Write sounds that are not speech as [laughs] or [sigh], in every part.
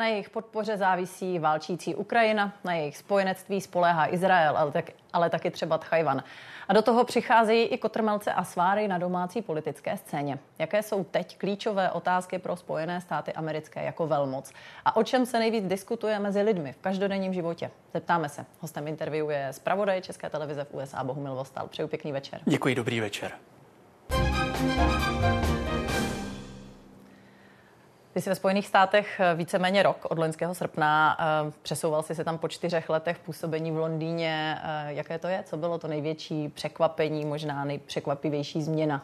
Na jejich podpoře závisí válčící Ukrajina, na jejich spojenectví spoléhá Izrael, ale, tak, ale taky třeba Tchajvan. A do toho přicházejí i kotrmelce a sváry na domácí politické scéně. Jaké jsou teď klíčové otázky pro Spojené státy americké jako velmoc? A o čem se nejvíc diskutuje mezi lidmi v každodenním životě? Zeptáme se. Hostem interview je zpravodaj České televize v USA Bohumil Vostal. Přeju pěkný večer. Děkuji, dobrý večer. Ty jsi ve Spojených státech eh, víceméně rok od loňského srpna. Eh, přesouval jsi se tam po čtyřech letech působení v Londýně. Eh, jaké to je? Co bylo to největší překvapení, možná nejpřekvapivější změna?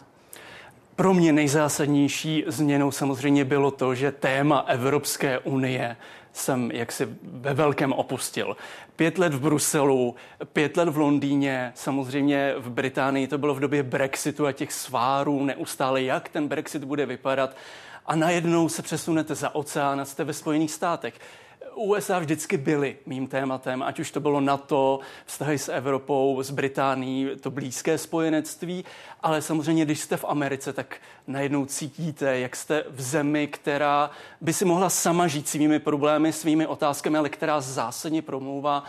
Pro mě nejzásadnější změnou samozřejmě bylo to, že téma Evropské unie jsem jaksi ve velkém opustil. Pět let v Bruselu, pět let v Londýně, samozřejmě v Británii to bylo v době Brexitu a těch svárů neustále, jak ten Brexit bude vypadat a najednou se přesunete za oceán a jste ve Spojených státech. USA vždycky byly mým tématem, ať už to bylo NATO, vztahy s Evropou, s Británií, to blízké spojenectví, ale samozřejmě, když jste v Americe, tak najednou cítíte, jak jste v zemi, která by si mohla sama žít svými problémy, svými otázkami, ale která zásadně promlouvá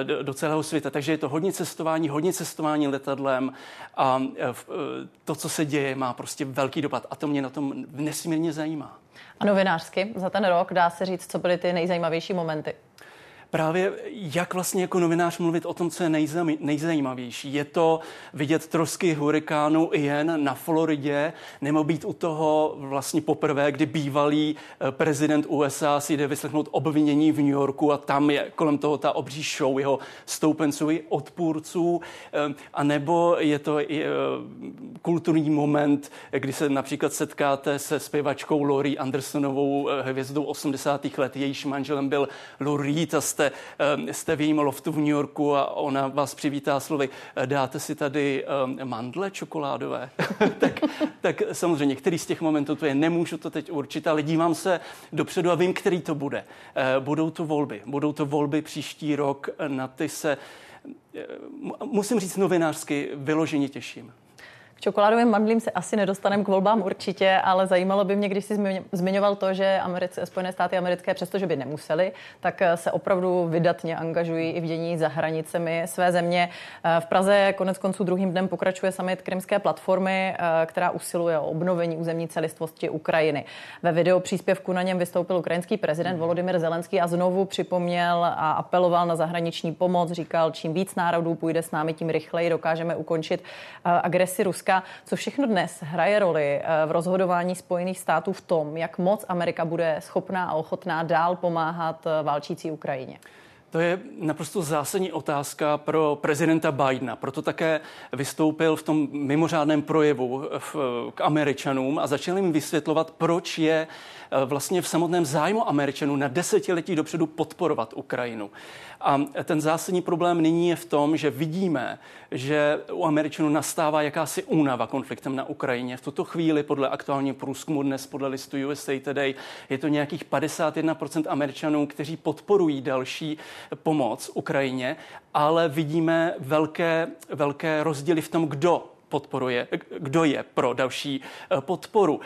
eh, do, celého světa. Takže je to hodně cestování, hodně cestování letadlem a eh, eh, to, co se děje, má prostě velký dopad a to mě na tom nesmírně zajímá. A novinářsky za ten rok dá se říct, co byly ty nejzajímavější momenty? Právě jak vlastně jako novinář mluvit o tom, co je nejzajímavější. Je to vidět trosky hurikánu jen na Floridě, nebo být u toho vlastně poprvé, kdy bývalý eh, prezident USA si jde vyslechnout obvinění v New Yorku a tam je kolem toho ta obří show jeho stoupenců i odpůrců, eh, a nebo je to i eh, kulturní moment, kdy se například setkáte se zpěvačkou Laurie Andersonovou, hvězdou 80. let, jejíž manželem byl Lou Reed a jste, ehm, jste v jejím loftu v New Yorku a ona vás přivítá slovy, eh, dáte si tady ehm, mandle čokoládové? [laughs] tak, tak samozřejmě, který z těch momentů to je, nemůžu to teď určit, ale dívám se dopředu a vím, který to bude. Eh, budou to volby. Budou to volby příští rok, na ty se eh, musím říct novinářsky, vyloženě těším. K čokoládovým mandlím se asi nedostaneme k volbám určitě, ale zajímalo by mě, když jsi zmiňoval to, že Americe, Spojené státy americké, přestože by nemuseli, tak eh, se opravdu vydatně angažují i v dění za hranicemi své země. Eh, v Praze konec konců druhým dnem pokračuje summit Krymské platformy, eh, která usiluje o obnovení územní celistvosti Ukrajiny. Ve video příspěvku na něm vystoupil ukrajinský prezident Volodymyr Zelenský a znovu připomněl a apeloval na zahraniční pomoc. Říkal, čím víc národů půjde s námi, tím rychleji dokážeme ukončit agresi Ruska. Ruska. Co všechno dnes hraje roli eh, v rozhodování Spojených států v tom, jak moc Amerika bude schopná a ochotná dál pomáhat eh, válčící Ukrajině? To je naprosto zásadní otázka pro prezidenta Bidena. Proto také vystoupil v tom mimořádném projevu v, k Američanům a začal jim vysvětlovat, proč je Eh, vlastně v samotném zájmu Američanů na desetiletí dopředu podporovat Ukrajinu. A ten zásadní problém nyní je v tom, že vidíme, že u Američanů nastává jakási únava konfliktem na Ukrajině. V tuto chvíli podle aktuálního průzkumu dnes podle listu USA Today je to nějakých 51% Američanů, kteří podporují další pomoc Ukrajině, ale vidíme velké, velké rozdíly v tom, kdo podporuje, kdo je pro další eh, podporu.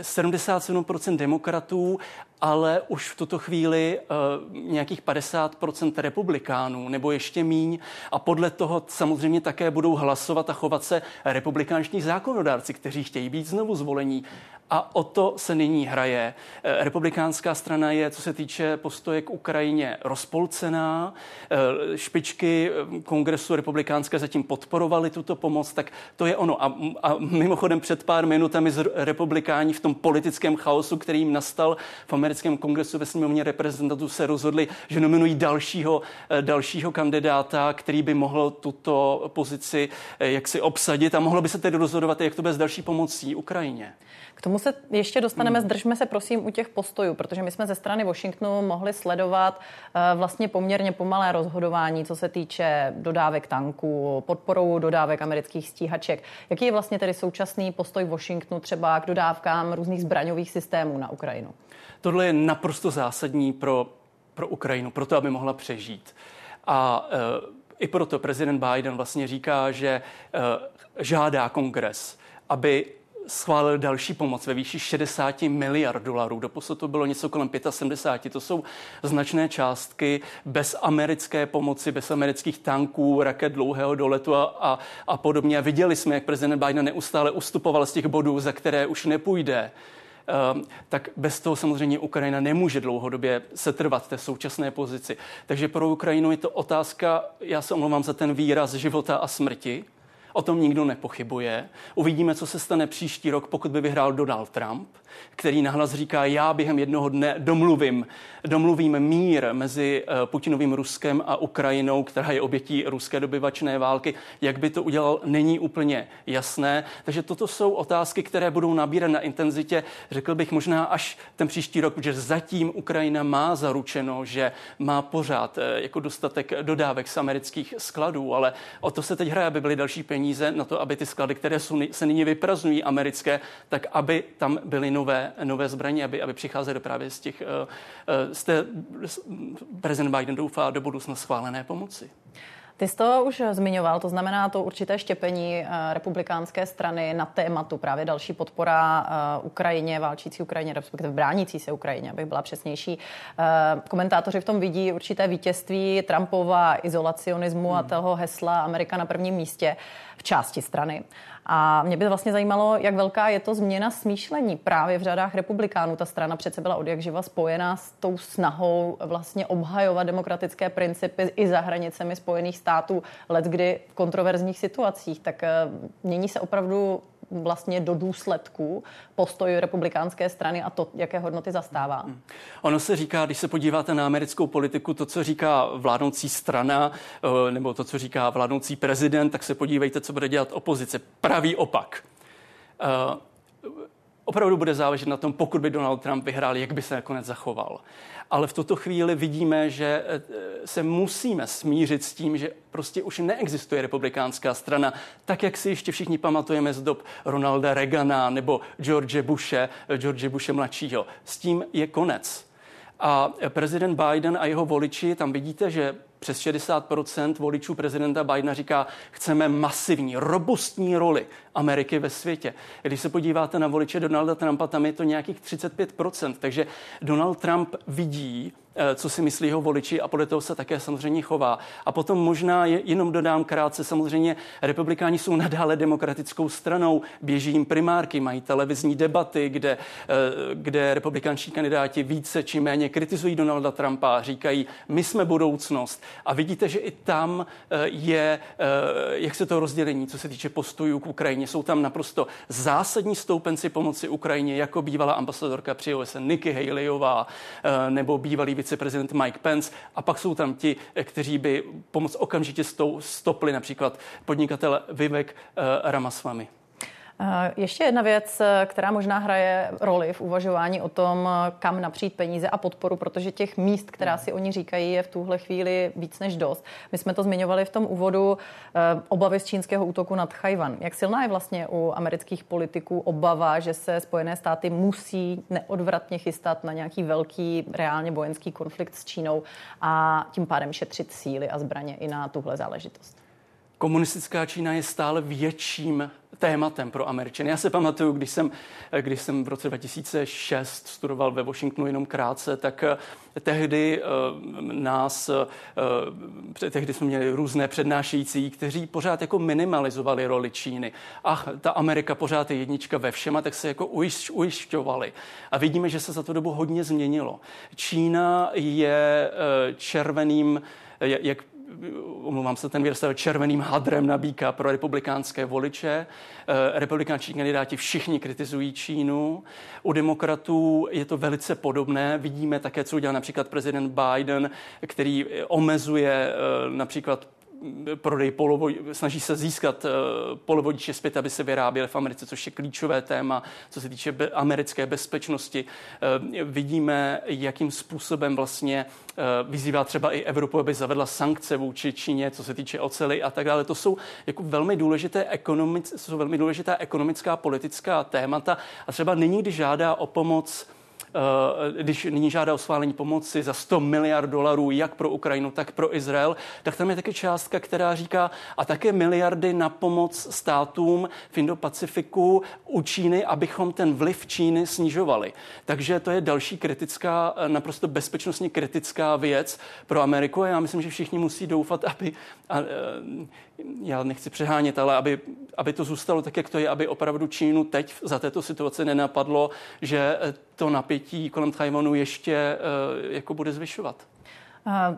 77% eh, demokratů ale už v tuto chvíli uh, nějakých 50% republikánů nebo ještě míň a podle toho samozřejmě také budou hlasovat a chovat se republikánští zákonodárci, kteří chtějí být znovu zvolení. A o to se nyní hraje. Eh, republikánská strana je, co se týče postoje k Ukrajině, rozpolcená. Eh, špičky kongresu republikánské zatím podporovaly tuto pomoc, tak to je ono. A, a mimochodem před pár minutami republikáni v tom politickém chaosu, který jim nastal v americkém kongresu ve sněmovně reprezentantů se rozhodli, že nominují dalšího, eh, dalšího kandidáta, který by mohl tuto pozici eh, jaksi obsadit a mohlo by se tedy rozhodovat, jak to bude s další pomocí Ukrajině. K tomu se ještě dostaneme. Hmm. Zdržme se prosím u těch postojů, protože my jsme ze strany Washingtonu mohli sledovat uh, vlastně poměrně pomalé rozhodování, co se týče dodávek tanků, podporou dodávek amerických stíhaček. Jaký je vlastně tedy současný postoj Washingtonu třeba k dodávkám různých zbraňových systémů na Ukrajinu? Tohle je naprosto zásadní pro, pro Ukrajinu, pro to, aby mohla přežít. A uh, i proto prezident Biden vlastně říká, že uh, žádá kongres, aby schválil další pomoc ve výši 60 miliard dolarů. Doposud to bylo něco kolem 75. To jsou značné částky bez americké pomoci, bez amerických tanků, raket dlouhého doletu a, a, a podobně. Viděli jsme, jak prezident Biden neustále ustupoval z těch bodů, za které už nepůjde tak bez toho samozřejmě Ukrajina nemůže dlouhodobě setrvat té současné pozici. Takže pro Ukrajinu je to otázka, já se omlouvám za ten výraz života a smrti, O tom nikdo nepochybuje. Uvidíme, co se stane příští rok, pokud by vyhrál Donald Trump, který nahlas říká, já během jednoho dne domluvím, domluvím mír mezi eh, Putinovým Ruskem a Ukrajinou, která je obětí ruské dobyvačné války. Jak by to udělal, není úplně jasné. Takže toto jsou otázky, které budou nabírat na intenzitě, řekl bych možná až ten příští rok, protože zatím Ukrajina má zaručeno, že má pořád eh, jako dostatek dodávek z amerických skladů, ale o to se teď hraje, aby byly další peníze na to, aby ty sklady, které jsou, se nyní vypraznují americké, tak aby tam byly nové, nové zbraně, aby, aby přicházely právě z těch, eh, eh, z té, prezident Biden doufá do budoucna schválené pomoci. Ty jsi to už zmiňoval, to znamená to určité štěpení eh, republikánské strany na tématu právě další podpora Ukrajině, válčící Ukrajině, respektive bránící se Ukrajině, abych byla přesnější. Komentátoři v tom vidí určité vítězství Trumpova izolacionismu hmm. a toho hesla Amerika na prvním místě v části strany. A mě by vlastně zajímalo, jak velká je to změna smýšlení právě v řadách republikánů. Ta strana přece byla od jak živa spojená s tou snahou vlastně obhajovat demokratické principy i za hranicemi Spojených států, let kdy v kontroverzních situacích. Tak eh, mění se opravdu vlastně do důsledků postoju republikánské strany a to, jaké hodnoty zastává. Hmm. Ono se říká, když se podíváte na americkou politiku, to, co říká vládnoucí strana eh, nebo to, co říká vládnoucí prezident, tak se podívejte, co bude dělat opozice. Pravý opak. Opravdu bude záležet na tom, pokud by Donald Trump vyhrál, jak by se nakonec zachoval. Ale v tuto chvíli vidíme, že eh, se musíme smířit s tím, že prostě už neexistuje republikánská strana, tak jak si ještě všichni pamatujeme z dob Ronalda Reagana nebo George Bushe, eh, George Bushe mladšího. S tím je konec. A prezident Biden a jeho voliči, tam vidíte, že přes 60% voličů prezidenta Bidena říká, chceme masivní, robustní roli Ameriky ve světě. Když se podíváte na voliče Donalda Trumpa, tam je to nějakých 35% takže Donald Trump vidí, Eh, co si myslí jeho voliči a podle toho se také samozřejmě chová. A potom možná je, jenom dodám krátce, samozřejmě republikáni jsou nadále demokratickou stranou, běží jim primárky, mají televizní debaty, kde, eh, kde republikánští kandidáti více či méně kritizují Donalda Trumpa, říkají, my jsme budoucnost. A vidíte, že i tam eh, je, jak se to rozdělení, co se týče postojů k Ukrajině. Jsou tam naprosto zásadní stoupenci pomoci Ukrajině, jako bývalá ambasadorka při OSN Nikki Haleyová nebo bývalý viceprezident Mike Pence a pak jsou tam ti, eh, kteří by pomoc okamžitě stopli, například podnikatel Vivek eh, Ramaswamy. Eh, ještě jedna věc, eh, která možná hraje roli v uvažování o tom, eh, kam napřít peníze a podporu, protože těch míst, která si oni říkají, je v tuhle chvíli víc než dost. My jsme to zmiňovali v tom úvodu, obavy z čínského útoku nad Chajvan. Jak silná je vlastně u amerických politiků obava, že se Spojené státy musí neodvratně chystat na nějaký velký reálně vojenský konflikt s Čínou a tím pádem šetřit síly a zbraně i na tuhle záležitost? Komunistická Čína je stále větším tématem pro Američany. Já se pamatuju, když jsem, když jsem v roce 2006 studoval ve Washingtonu jenom krátce, tak eh, tehdy uh, nás, uh, tehdy jsme měli různé přednášející, kteří pořád jako minimalizovali roli Číny. Ach, ta Amerika pořád je jednička ve všem a tak se jako ujišť, ujišťovali. A vidíme, že se za tu dobu hodně změnilo. Čína je červeným jak omlouvám se, ten výraz červeným hadrem na býka pro republikánské voliče. Eh, republikánští kandidáti všichni kritizují Čínu. U demokratů je to velice podobné. Vidíme také, co udělal například prezident Biden, který omezuje eh, například prodej polovod, snaží se získat uh, polovodiče zpět, aby se vyráběly v Americe, což je klíčové téma, co se týče americké bezpečnosti. Uh, vidíme, jakým způsobem vlastně uh, vyzývá třeba i Evropu, aby zavedla sankce vůči Číně, co se týče ocely a tak dále. To jsou jako velmi důležité ekonomic, jsou velmi důležitá ekonomická, politická témata a třeba nyní, když žádá o pomoc když nyní žádá o schválení pomoci za 100 miliard dolarů, jak pro Ukrajinu, tak pro Izrael, tak tam je taky částka, která říká, a také miliardy na pomoc státům v Indo-Pacifiku u Číny, abychom ten vliv Číny snižovali. Takže to je další kritická, naprosto bezpečnostně kritická věc pro Ameriku a já myslím, že všichni musí doufat, aby, a, já nechci přehánět, ale aby, aby to zůstalo tak, jak to je, aby opravdu Čínu teď za této situace nenapadlo, že to napětí kolem Tajvanu ještě eh, jako bude zvyšovat.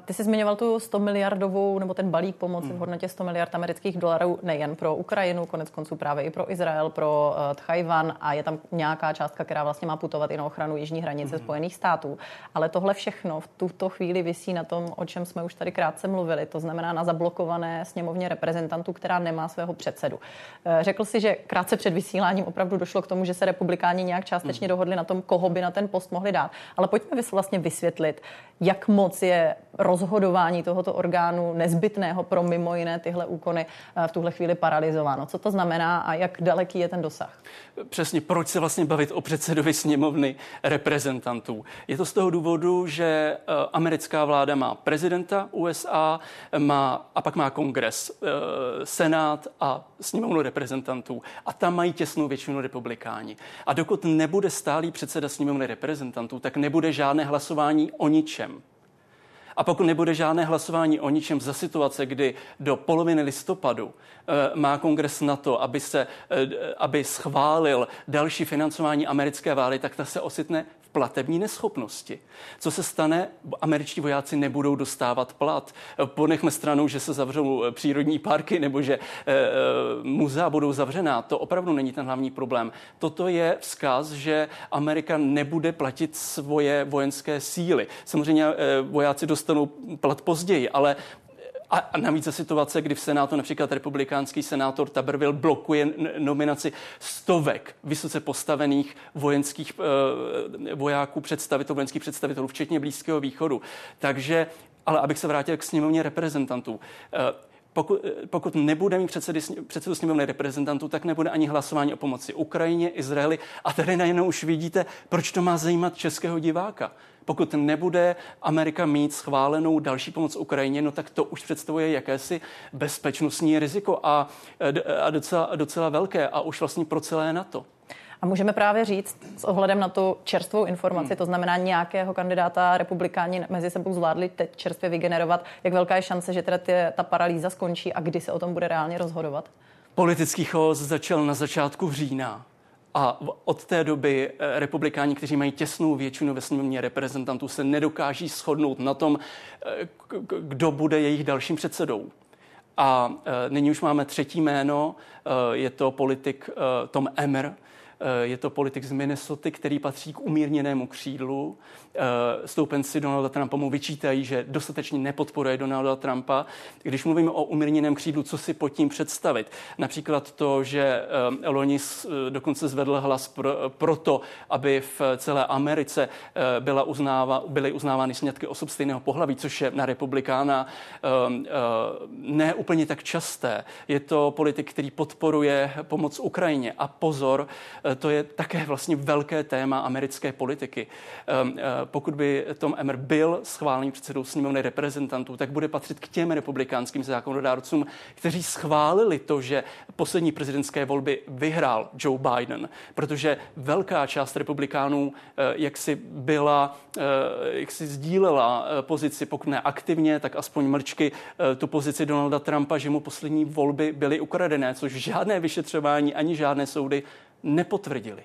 Ty jsi zmiňoval tu 100 miliardovou, nebo ten balík pomoci hmm. v hodnotě 100 miliard amerických dolarů nejen pro Ukrajinu, konec konců právě i pro Izrael, pro uh, Tchajvan a je tam nějaká částka, která vlastně má putovat i na ochranu jižní hranice hmm. Spojených států. Ale tohle všechno v tuto chvíli visí na tom, o čem jsme už tady krátce mluvili, to znamená na zablokované sněmovně reprezentantů, která nemá svého předsedu. Uh, řekl si, že krátce před vysíláním opravdu došlo k tomu, že se republikáni nějak částečně hmm. dohodli na tom, koho by na ten post mohli dát. Ale pojďme vlastně vysvětlit, jak moc je rozhodování tohoto orgánu nezbytného pro mimo jiné tyhle úkony eh, v tuhle chvíli paralizováno. Co to znamená a jak daleký je ten dosah? Přesně, proč se vlastně bavit o předsedovi sněmovny reprezentantů? Je to z toho důvodu, že eh, americká vláda má prezidenta USA, má, a pak má kongres, eh, senát a sněmovnu reprezentantů. A tam mají těsnou většinu republikáni. A dokud nebude stálý předseda sněmovny reprezentantů, tak nebude žádné hlasování o ničem. A pokud nebude žádné hlasování o ničem za situace, kdy do poloviny listopadu eh, má kongres na to, aby, se, eh, aby schválil další financování americké vlády, tak ta se ositne platební neschopnosti. Co se stane? Američtí vojáci nebudou dostávat plat. Ponechme stranou, že se zavřou eh, přírodní parky nebo že muzea budou zavřená. To opravdu není ten hlavní problém. Toto je vzkaz, že Amerika nebude platit svoje vojenské síly. Samozřejmě vojáci dostanou plat později, ale a navíc za situace, kdy v Senátu například republikánský senátor Taberville blokuje nominaci stovek vysoce postavených vojenských uh, vojáků, představitelů, vojenských představitelů, včetně Blízkého východu. Takže, ale abych se vrátil k sněmovně reprezentantů. Uh, pokud, pokud nebude mít předsedy, předsedu sněmovny reprezentantů, tak nebude ani hlasování o pomoci Ukrajině, Izraeli. A tady najednou už vidíte, proč to má zajímat českého diváka. Pokud nebude Amerika mít schválenou další pomoc Ukrajině, no tak to už představuje jakési bezpečnostní riziko a, a docela, docela velké a už vlastně pro celé NATO. A můžeme právě říct s ohledem na tu čerstvou informaci, hmm. to znamená nějakého kandidáta republikáni mezi sebou zvládli teď čerstvě vygenerovat, jak velká je šance, že teda ty, ta paralýza skončí a kdy se o tom bude reálně rozhodovat? Politický chaos začal na začátku října. A od té doby eh, republikáni, kteří mají těsnou většinu ve sněmovně reprezentantů, se nedokáží shodnout na tom, eh, kdo bude jejich dalším předsedou. A eh, nyní už máme třetí jméno, je to politik Tom Emmer, je to politik z Minnesota, který patří k umírněnému křídlu. Eh, stoupenci Donalda Trumpa mu vyčítají, že dostatečně nepodporuje Donalda Trumpa. Když mluvíme o umírněném křídlu, co si pod tím představit? Například to, že eh, loni eh, dokonce zvedl hlas pro, pro to, aby v celé Americe byla uznáva, byly uznávány sňatky osob stejného pohlaví, což je na republikána ne úplně tak časté. Je to politik, který podporuje pomoc Ukrajině. A pozor, to je také vlastně velké téma americké politiky. Pokud by Tom Emmer byl schválený předsedou sněmovny reprezentantů, tak bude patřit k těm republikánským zákonodárcům, kteří schválili to, že poslední prezidentské volby vyhrál Joe Biden, protože velká část republikánů eh, jak si byla, eh, jak si sdílela eh, pozici, pokud ne aktivně, tak aspoň mlčky tu pozici Donalda Trumpa, že mu poslední volby byly ukradené, což žádné vyšetřování ani žádné soudy nepotvrdili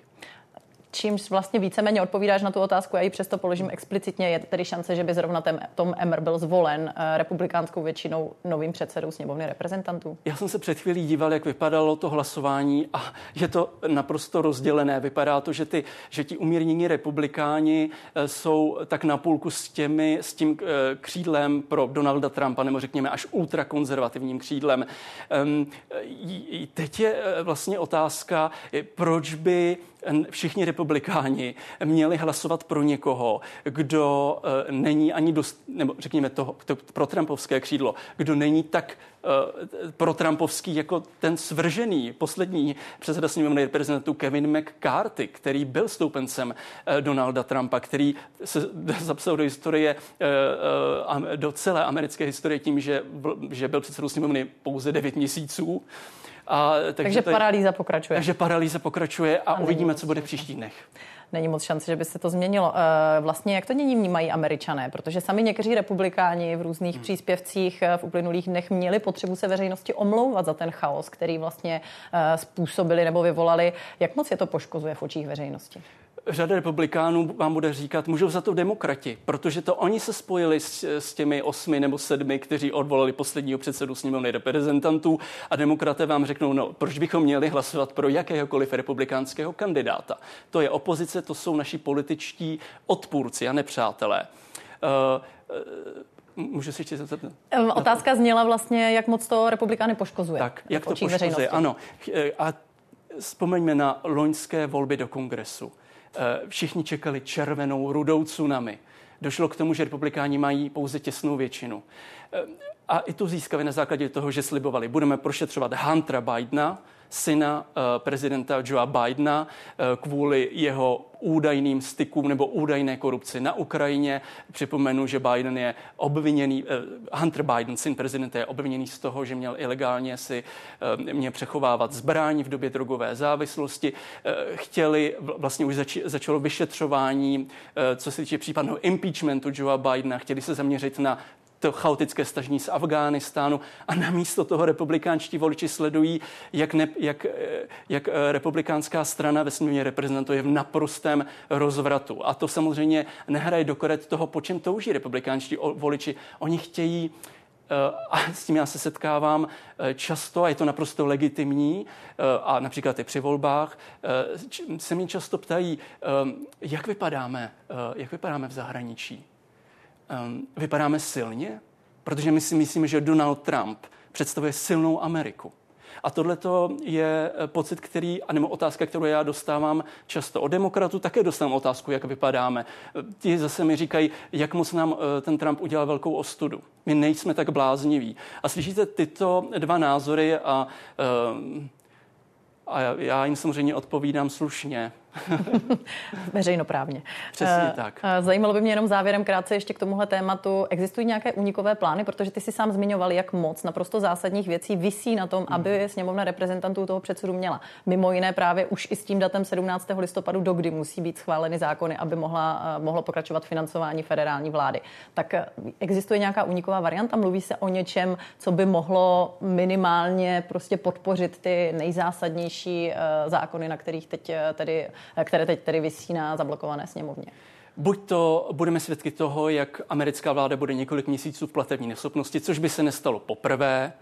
čímž vlastně víceméně odpovídáš na tu otázku, já ji přesto položím explicitně, je tedy šance, že by zrovna ten, Tom Emmer byl zvolen eh, republikánskou většinou novým předsedou sněmovny reprezentantů? Já jsem se před chvílí díval, jak vypadalo to hlasování a je to naprosto rozdělené. Vypadá to, že, ty, že ti umírnění republikáni eh, jsou tak na půlku s, těmi, s tím eh, křídlem pro Donalda Trumpa, nebo řekněme až ultrakonzervativním křídlem. Ehm, teď je vlastně otázka, proč by všichni republikáni republikáni měli hlasovat pro někoho, kdo uh, není ani dost, nebo řekněme to, to pro Trumpovské křídlo, kdo není tak uh, pro Trumpovský jako ten svržený poslední předseda sněmovny reprezentantů Kevin McCarthy, který byl stoupencem uh, Donalda Trumpa, který se [laughs] zapsal do historie, do celé americké historie tím, že, že byl předsedou sněmovny pouze 9 měsíců. A, takže takže to, paralýza pokračuje. Takže paralýza pokračuje a, a uvidíme, co bude v příštích dnech není moc šance, že by se to změnilo. Eh, vlastně jak to nyní vnímají američané? Protože sami někteří republikáni v různých hmm. příspěvcích eh, v uplynulých dnech měli potřebu se veřejnosti omlouvat za ten chaos, který vlastně eh, způsobili nebo vyvolali. Jak moc je to poškozuje v očích veřejnosti? Řada republikánů vám bude říkat, můžou za to demokrati, protože to oni se spojili s, s těmi osmi nebo sedmi, kteří odvolali posledního předsedu sněmovny reprezentantů a demokraté vám řeknou, no, proč bychom měli hlasovat pro jakéhokoliv republikánského kandidáta. To je opozice, to jsou naši političtí odpůrci a nepřátelé. Uh, uh, Můžu si ještě zeptat? Otázka zněla vlastně, jak moc to republikány poškozuje. Tak, jak to poškozuje, veřejnosti. ano. A vzpomeňme na loňské volby do kongresu. Eh, všichni čekali červenou, rudou tsunami. Došlo k tomu, že republikáni mají pouze těsnou většinu. Eh, a i tu získali na základě toho, že slibovali, budeme prošetřovat Huntera Bidena, syna eh, prezidenta Joea Bidena eh, kvůli jeho údajným stykům nebo údajné korupci na Ukrajině. Připomenu, že Biden je obviněný, eh, Hunter Biden, syn prezidenta, je obviněný z toho, že měl ilegálně si mě přechovávat zbraň v době drogové závislosti. Chtěli, vlastně už zač, začalo vyšetřování, co se týče případného impeachmentu Joea Bidena, chtěli se zaměřit na to chaotické stažní z Afghánistánu a namísto toho republikánští voliči sledují, jak, ne, jak, jak eh, republikánská strana ve sněmovně reprezentuje v naprostém rozvratu. A to samozřejmě nehraje do koret toho, po čem touží republikánští voliči. Oni chtějí eh, a s tím já se setkávám eh, často a je to naprosto legitimní a například i při volbách se mě často ptají, jak vypadáme, jak vypadáme v zahraničí um, vypadáme silně, protože my si myslíme, že Donald Trump představuje silnou Ameriku. A tohle je eh, pocit, který, anebo otázka, kterou já dostávám často od demokratů, také dostávám otázku, jak vypadáme. Eh, ti zase mi říkají, jak moc nám eh, ten Trump udělal velkou ostudu. My nejsme tak blázniví. A slyšíte tyto dva názory a, a já jim samozřejmě odpovídám slušně. [laughs] Veřejnoprávně. Přesně eh, tak. Eh, zajímalo by mě jenom závěrem krátce ještě k tomuhle tématu. Existují nějaké unikové plány, protože ty si sám zmiňoval, jak moc naprosto zásadních věcí visí na tom, aby hmm. sněmovna reprezentantů toho předsedu měla. Mimo jiné právě už i s tím datem 17. listopadu, do kdy musí být schváleny zákony, aby mohla, eh, mohlo pokračovat financování federální vlády. Tak existuje nějaká uniková varianta? Mluví se o něčem, co by mohlo minimálně prostě podpořit ty nejzásadnější zákony, na kterých teď tedy které teď tedy vysí na zablokované sněmovně. Buď to budeme svědky toho, jak americká vláda bude několik měsíců v platební neschopnosti, což by se nestalo poprvé,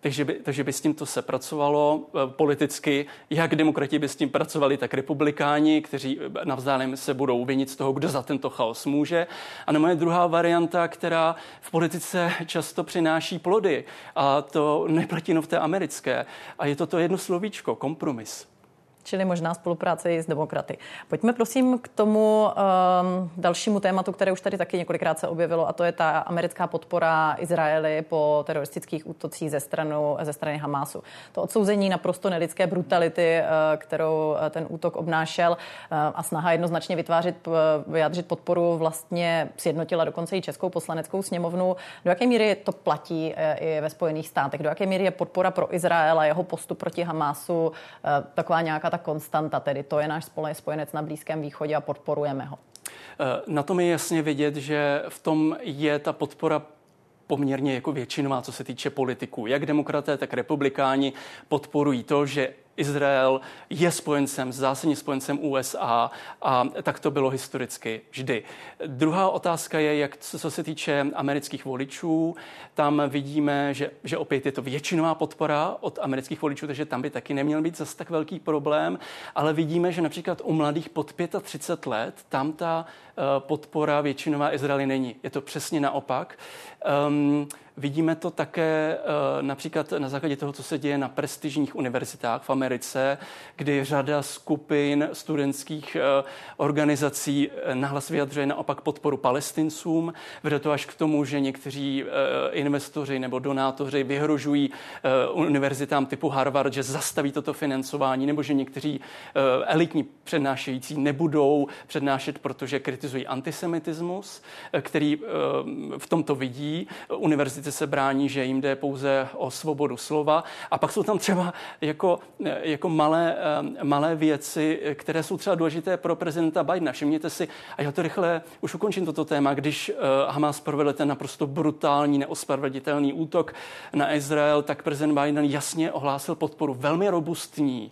takže by, takže by s tímto se pracovalo eh, politicky. Jak demokrati by s tím pracovali, tak republikáni, kteří eh, navzájem se budou vinit z toho, kdo za tento chaos může. A na moje druhá varianta, která v politice často přináší plody, a to neplatí v té americké. A je to to jedno slovíčko, kompromis čili možná spolupráce i s demokraty. Pojďme prosím k tomu um, dalšímu tématu, které už tady taky několikrát se objevilo, a to je ta americká podpora Izraeli po teroristických útocích ze, stranu, ze strany Hamásu. To odsouzení naprosto nelidské brutality, uh, kterou uh, ten útok obnášel uh, a snaha jednoznačně vytvářet, vyjádřit podporu vlastně sjednotila dokonce i Českou poslaneckou sněmovnu. Do jaké míry to platí i ve Spojených státech? Do jaké míry je podpora pro Izrael a jeho postup proti Hamásu taková nějaká ta konstanta, tedy to je náš spojenec na Blízkém východě a podporujeme ho. Eh, na tom je jasně vidět, že v tom je ta podpora poměrně jako většinová, co se týče politiků. Jak demokraté, tak republikáni podporují to, že Izrael je spojencem, zásadně spojencem USA a tak to bylo historicky vždy. Druhá otázka je, jak co se týče amerických voličů, tam vidíme, že, že opět je to většinová podpora od amerických voličů, takže tam by taky neměl být zase tak velký problém, ale vidíme, že například u mladých pod 35 let tam ta uh, podpora většinová Izraeli není. Je to přesně naopak. Um, Vidíme to také například na základě toho, co se děje na prestižních univerzitách v Americe, kdy řada skupin studentských organizací nahlas vyjadřuje naopak podporu palestincům. Vede to až k tomu, že někteří investoři nebo donátoři vyhrožují univerzitám typu Harvard, že zastaví toto financování, nebo že někteří elitní přednášející nebudou přednášet, protože kritizují antisemitismus, který v tomto vidí. Univerzity se brání, že jim jde pouze o svobodu slova. A pak jsou tam třeba jako, jako malé, malé věci, které jsou třeba důležité pro prezidenta Bidena. Všimněte si, a já to rychle už ukončím toto téma, když Hamas provedl ten naprosto brutální, neospravedlitelný útok na Izrael, tak prezident Biden jasně ohlásil podporu velmi robustní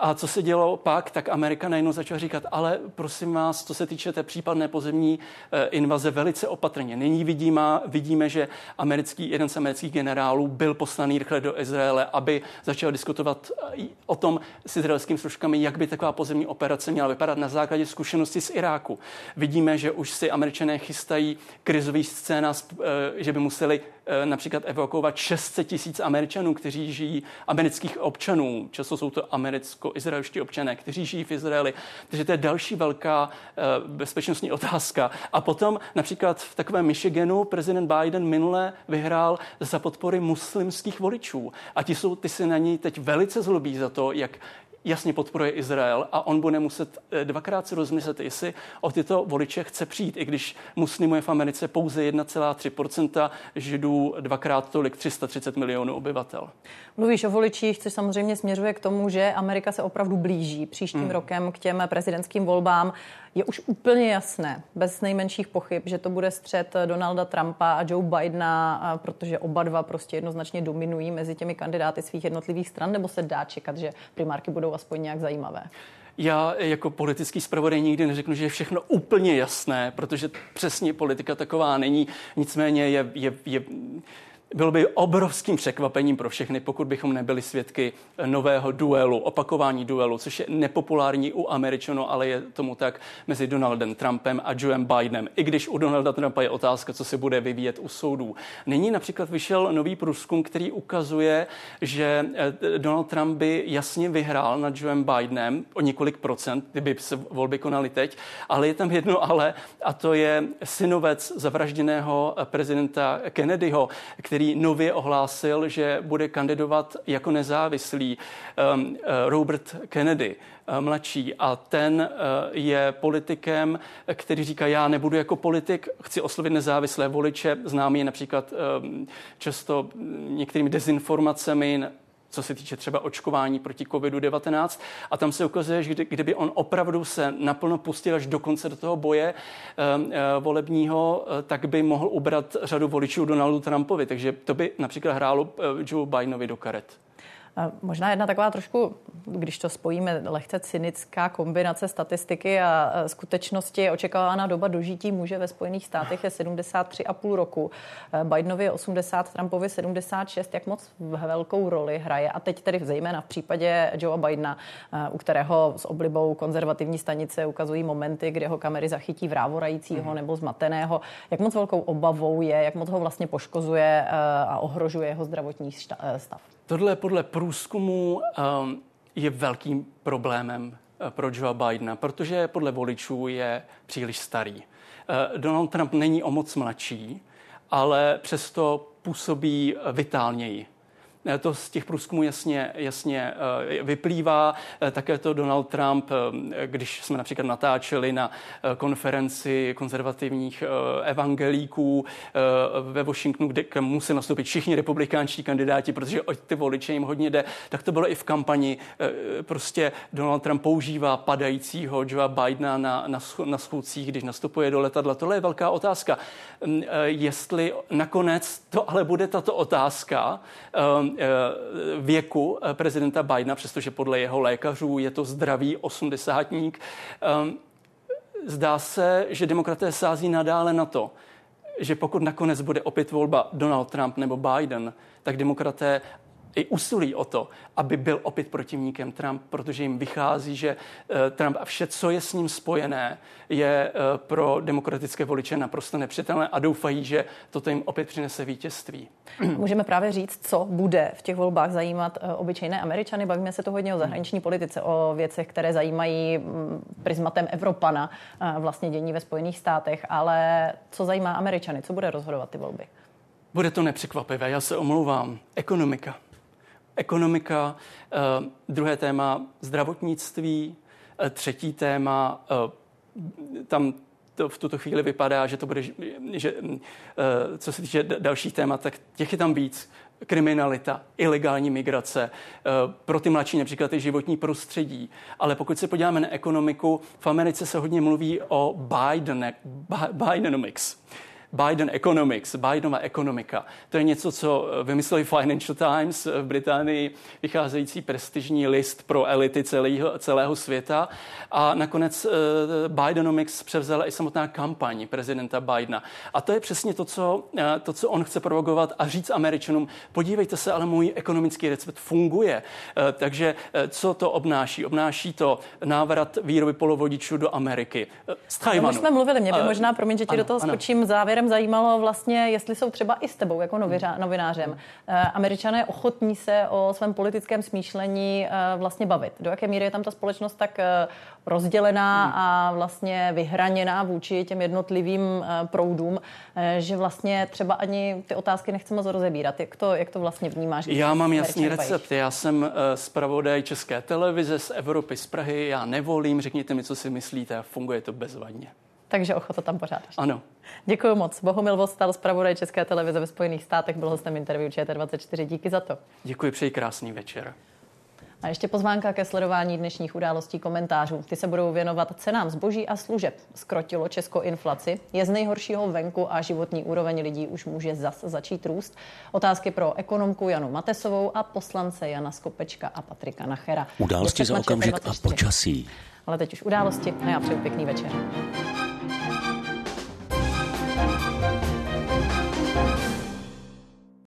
a co se dělo pak, tak Amerika najednou začala říkat, ale prosím vás, co se týče té případné pozemní eh, invaze, velice opatrně. Nyní vidíme, vidíme, že americký, jeden z amerických generálů byl poslaný rychle do Izraele, aby začal diskutovat eh, o tom s izraelskými složkami, jak by taková pozemní operace měla vypadat na základě zkušenosti z Iráku. Vidíme, že už si američané chystají krizový scénář, eh, že by museli například evakuovat 600 tisíc Američanů, kteří žijí, amerických občanů, často jsou to americko-izraelští občané, kteří žijí v Izraeli. Takže to je další velká eh, bezpečnostní otázka. A potom například v takovém Michiganu prezident Biden minule vyhrál za podpory muslimských voličů. A ti, jsou, ty se na něj teď velice zlobí za to, jak jasně podporuje Izrael a on bude muset eh, dvakrát si rozmyslet, jestli o tyto voliče chce přijít, i když muslimů je v Americe pouze 1,3%, židů dvakrát tolik, 330 milionů obyvatel. Mluvíš o voličích, což samozřejmě směřuje k tomu, že Amerika se opravdu blíží příštím hmm. rokem k těm prezidentským volbám. Je už úplně jasné, bez nejmenších pochyb, že to bude střed Donalda Trumpa a Joe Bidena, protože oba dva prostě jednoznačně dominují mezi těmi kandidáty svých jednotlivých stran, nebo se dá čekat, že primárky budou aspoň nějak zajímavé? Já jako politický zpravodaj nikdy neřeknu, že je všechno úplně jasné, protože přesně politika taková není. Nicméně je, je, je bylo by obrovským překvapením pro všechny, pokud bychom nebyli svědky nového duelu, opakování duelu, což je nepopulární u Američanů, ale je tomu tak mezi Donaldem Trumpem a Joeem Bidenem. I když u Donalda Trumpa je otázka, co se bude vyvíjet u soudů. Nyní například vyšel nový průzkum, který ukazuje, že eh, Donald Trump by jasně vyhrál nad Joeem Bidenem o několik procent, kdyby se volby konaly teď, ale je tam jedno ale, a to je synovec zavražděného prezidenta Kennedyho, který který nově ohlásil, že bude kandidovat jako nezávislý um, uh, Robert Kennedy uh, mladší. A ten uh, je politikem, který říká, já nebudu jako politik, chci oslovit nezávislé voliče, známý je například um, často některými dezinformacemi, co se týče třeba očkování proti COVID-19. A tam se ukazuje, že kdyby on opravdu se naplno pustil až do konce do toho boje uh, uh, volebního, uh, tak by mohl ubrat řadu voličů Donaldu Trumpovi. Takže to by například hrálo Joe Bidenovi do karet. Možná jedna taková trošku, když to spojíme, lehce cynická kombinace statistiky a skutečnosti. Očekávaná doba dožití muže ve Spojených státech je 73,5 roku. Bidenovi je 80, Trumpovi 76. Jak moc velkou roli hraje? A teď tedy zejména v případě Joea Bidena, u kterého s oblibou konzervativní stanice ukazují momenty, kde ho kamery zachytí vrávorajícího mm. nebo zmateného. Jak moc velkou obavou je, jak moc ho vlastně poškozuje a ohrožuje jeho zdravotní stav? Tohle podle průzkumu um, je velkým problémem uh, pro Joe Bidena, protože podle voličů je příliš starý. Uh, Donald Trump není o moc mladší, ale přesto působí vitálněji. Eh, to z těch průzkumů jasně, jasně eh, vyplývá. Eh, také to Donald Trump, když jsme například natáčeli na konferenci konzervativních evangelíků ve Washingtonu, kde musí nastoupit všichni republikánští kandidáti, protože o ty voliče jim hodně jde, tak to bylo i v kampani. Prostě Donald Trump používá padajícího Joea Bidena na, na, na schůdcích, když nastupuje do letadla. Tohle je velká otázka. Mm, jestli nakonec to ale bude tato otázka, Eh, věku eh, prezidenta Bidena, přestože podle jeho lékařů je to zdravý osmdesátník. Ehm, zdá se, že demokraté sází nadále na to, že pokud nakonec bude opět volba Donald Trump nebo Biden, tak demokraté i usilí o to, aby byl opět protivníkem Trump, protože jim vychází, že eh, Trump a vše, co je s ním spojené, je eh, pro demokratické voliče naprosto nepřijatelné a doufají, že toto jim opět přinese vítězství. Můžeme právě říct, co bude v těch volbách zajímat eh, obyčejné Američany. Bavíme se to hodně o zahraniční politice, o věcech, které zajímají mm, prismatem Evropana, vlastně dění ve Spojených státech, ale co zajímá Američany, co bude rozhodovat ty volby? Bude to nepřekvapivé, já se omlouvám. Ekonomika ekonomika, eh, druhé téma zdravotnictví, eh, třetí téma, eh, tam to v tuto chvíli vypadá, že to bude, že co se týče dalších témat, tak těch je tam víc. Kriminalita, ilegální migrace, pro ty mladší například i životní prostředí. Ale pokud se podíváme na ekonomiku, v Americe se hodně mluví o Biden, Bidenomics. Biden Economics, Bidenova ekonomika. To je něco, co vymysleli Financial Times v Británii, vycházející prestižní list pro elity celého, celého světa. A nakonec uh, Bidenomics převzala i samotná kampaň prezidenta Bidena. A to je přesně to, co, uh, to, co on chce provokovat a říct Američanům, podívejte se, ale můj ekonomický recept funguje. Uh, takže uh, co to obnáší? Obnáší to návrat výroby polovodičů do Ameriky. Uh, z Tajvanu. No, jsme mluvili, mě by možná, promiň, že ti ano, do toho skočím závěrem závěrem zajímalo vlastně, jestli jsou třeba i s tebou jako noviřa, hmm. novinářem eh, američané ochotní se o svém politickém smýšlení eh, vlastně bavit. Do jaké míry je tam ta společnost tak eh, rozdělená hmm. a vlastně vyhraněná vůči těm jednotlivým proudům, že vlastně třeba ani ty otázky nechce moc rozebírat. Jak to, jak to vlastně vnímáš? Já mám jasný recept. Já jsem zpravodaj České televize z Evropy, z Prahy. Já nevolím, řekněte mi, co si myslíte a funguje to bezvadně takže ochota tam pořád. Ano. Děkuji moc. Bohumil Vostal, zpravodaj České televize ve Spojených státech, byl hostem interview ČT24. Díky za to. Děkuji, přeji krásný večer. A ještě pozvánka ke sledování dnešních událostí komentářů. Ty se budou věnovat cenám zboží a služeb. Skrotilo Česko inflaci, je z nejhoršího venku a životní úroveň lidí už může zas začít růst. Otázky pro ekonomku Janu Matesovou a poslance Jana Skopečka a Patrika Nachera. Události za okamžik a počasí. Ale teď už události a já přeju pěkný večer.